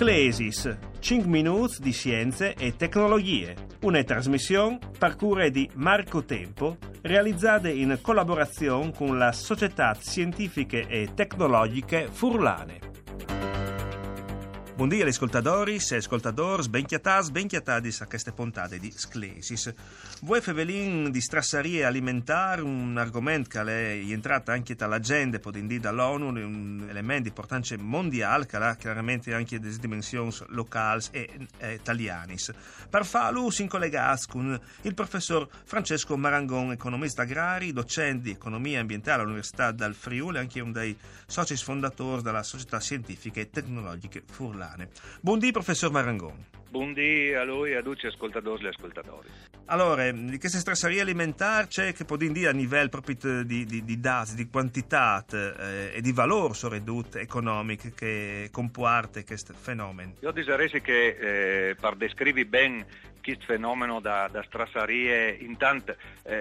Sclesis, 5 minuti di scienze e tecnologie, una trasmissione per cura di Marco Tempo, realizzata in collaborazione con la Società Scientifiche e Tecnologiche Furlane. Buongiorno agli ascoltatori e ascoltadores, benchiatas, benchiatadis a queste puntate di Sclesis. Vuoi fevelin di strassarie alimentari, un argomento che è entrato anche dall'agenda, podindì dall'ONU, un elemento di importanza mondiale che ha chiaramente anche delle dimensioni locali e italiane. Per farlo si collega con il professor Francesco Marangon, economista agrari, docente di economia ambientale all'Università del Friuli, anche uno dei soci fondatori della Società Scientifiche e Tecnologiche Furlane italiane. Buondì, professor Marangon. Buondì a lui e a tutti gli ascoltatori e ascoltatori. Allora, di queste stresserie alimentari c'è che può dire a livello proprio di, di, di dati, di quantità eh, e di valore soprattutto economico che comporta questo fenomeno? Io direi che eh, per descrivere bene questo fenomeno da, da strassarie, intanto eh,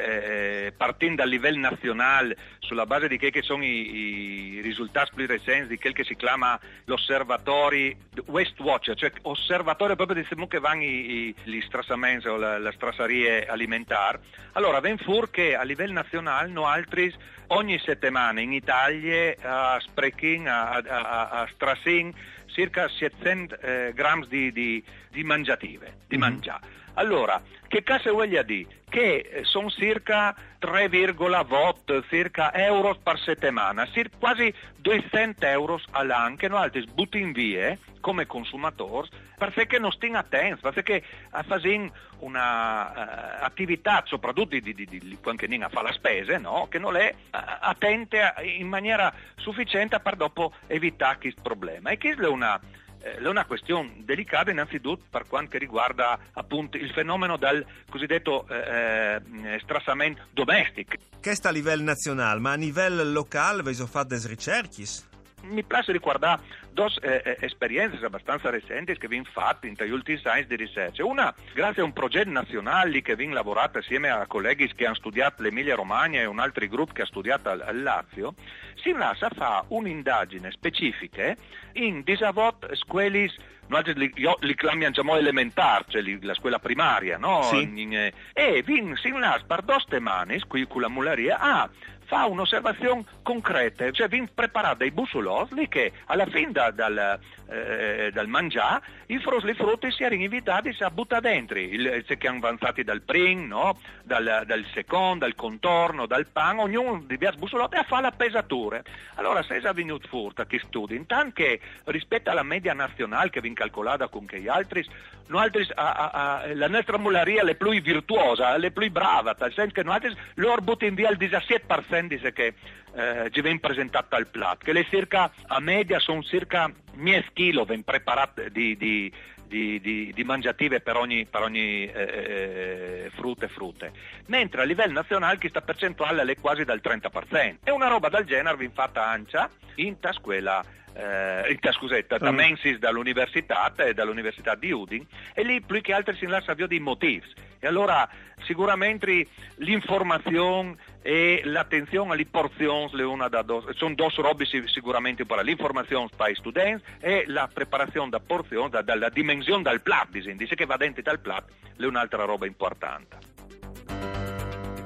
eh, partendo dal livello nazionale, sulla base di che, che sono i, i, risultati più recenti di quel che si chiama l'osservatorio Waste Watcher, cioè osservatorio proprio di che vanno gli strassamenti o la, la strassarie alimentari. Allora, ben fur che a livello nazionale noi altri ogni settimana in Italia a Sprechin, a, a, a Strassin, circa 700 eh, grammi di, di, di, mangiative, di mm-hmm. mangiare. Allora, che cosa voglia dire? Che eh, sono circa 3,8 circa euro per settimana, quasi 200 euro all'anno che noi altri buttiamo via come consumatori perché non stiamo attenti, perché facciamo un'attività, uh, soprattutto di, di, di, di quando a fare la spesa, no? che non è uh, attenta in maniera sufficiente per dopo evitare questo problema. E questa è una eh, è una questione delicata innanzitutto per quanto riguarda appunto il fenomeno del cosiddetto eh, eh strassamento domestico. Che sta a livello nazionale, ma a livello locale fatte delle ricerche? Mi piace ricordare due eh, eh, esperienze abbastanza recenti che vengono fatte in gli ultimi anni di ricerca. Una grazie a un progetto nazionale che viene lavorato assieme a colleghi che hanno studiato l'Emilia Romagna e un altro gruppo che ha studiato al Lazio, si lascia fare un'indagine specifica in disavot scuolis noi li, li chiamiamo elementari, cioè li, la scuola primaria, no? Sì. Eh, e vin si lascia per due settimane, qui con la muleria, a fa un'osservazione concreta, cioè vi preparate dei bussolosli che alla fine da, dal, eh, dal mangiare i frusli frutti si erano invitati a buttare dentro, il, che hanno avanzati dal prim, no? dal, dal secondo, dal contorno, dal pan, ognuno di diversi bussolotti a fare la pesatura. Allora se è venuto fuori che studi, intanto che rispetto alla media nazionale che viene calcolata con che gli altri, noi altri a, a, a, la nostra muleria è più virtuosa, è più brava, nel senso che noi altri loro buttano via il 17% appendice che eh, ci viene presentato al plat, che le circa, a media sono circa 1000 kg preparate di, di, di, di, di, mangiative per ogni, per ogni eh, eh, frutta e frutte, mentre a livello nazionale questa percentuale è quasi del 30%. E una roba del genere viene fatta ancia in tasquela eh, scusate, da mm. Mensis dall'università e dall'università di Udin e lì più che altro si lascia via di motivi e allora sicuramente l'informazione e l'attenzione alle porzioni sono due robe sicuramente per l'informazione per gli studenti e la preparazione da porzioni, da, dalla dimensione del plat, dice che va dentro dal plat, è un'altra roba importante.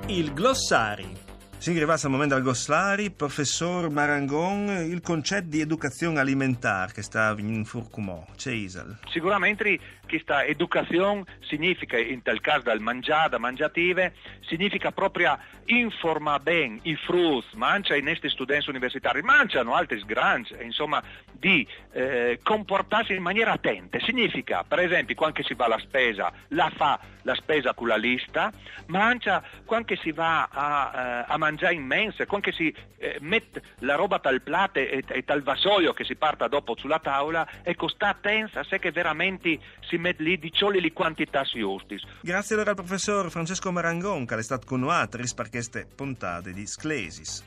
Il glossari si arrivasse al momento del Goslari, professor Marangon, il concetto di educazione alimentare che sta in Furcumò, c'è Isal. Sicuramente questa educazione significa, in tal caso dal mangiare, da mangiative, significa proprio informare bene i frutti, mangia i nostri studenti universitari, mangiano altri sgranci, insomma, di eh, comportarsi in maniera attenta. Significa, per esempio, quando si va alla spesa, la fa la spesa con la lista, mangia quando si va a, eh, a mangiare in mensa, quando si eh, mette la roba dal plato e, e dal vassoio che si parta dopo sulla tavola, ecco, sta attenta a se che veramente si mette lì di cioli le quantità giuste. Grazie allora al professor Francesco Marangon che è stato con noi per queste puntate di Sclesis.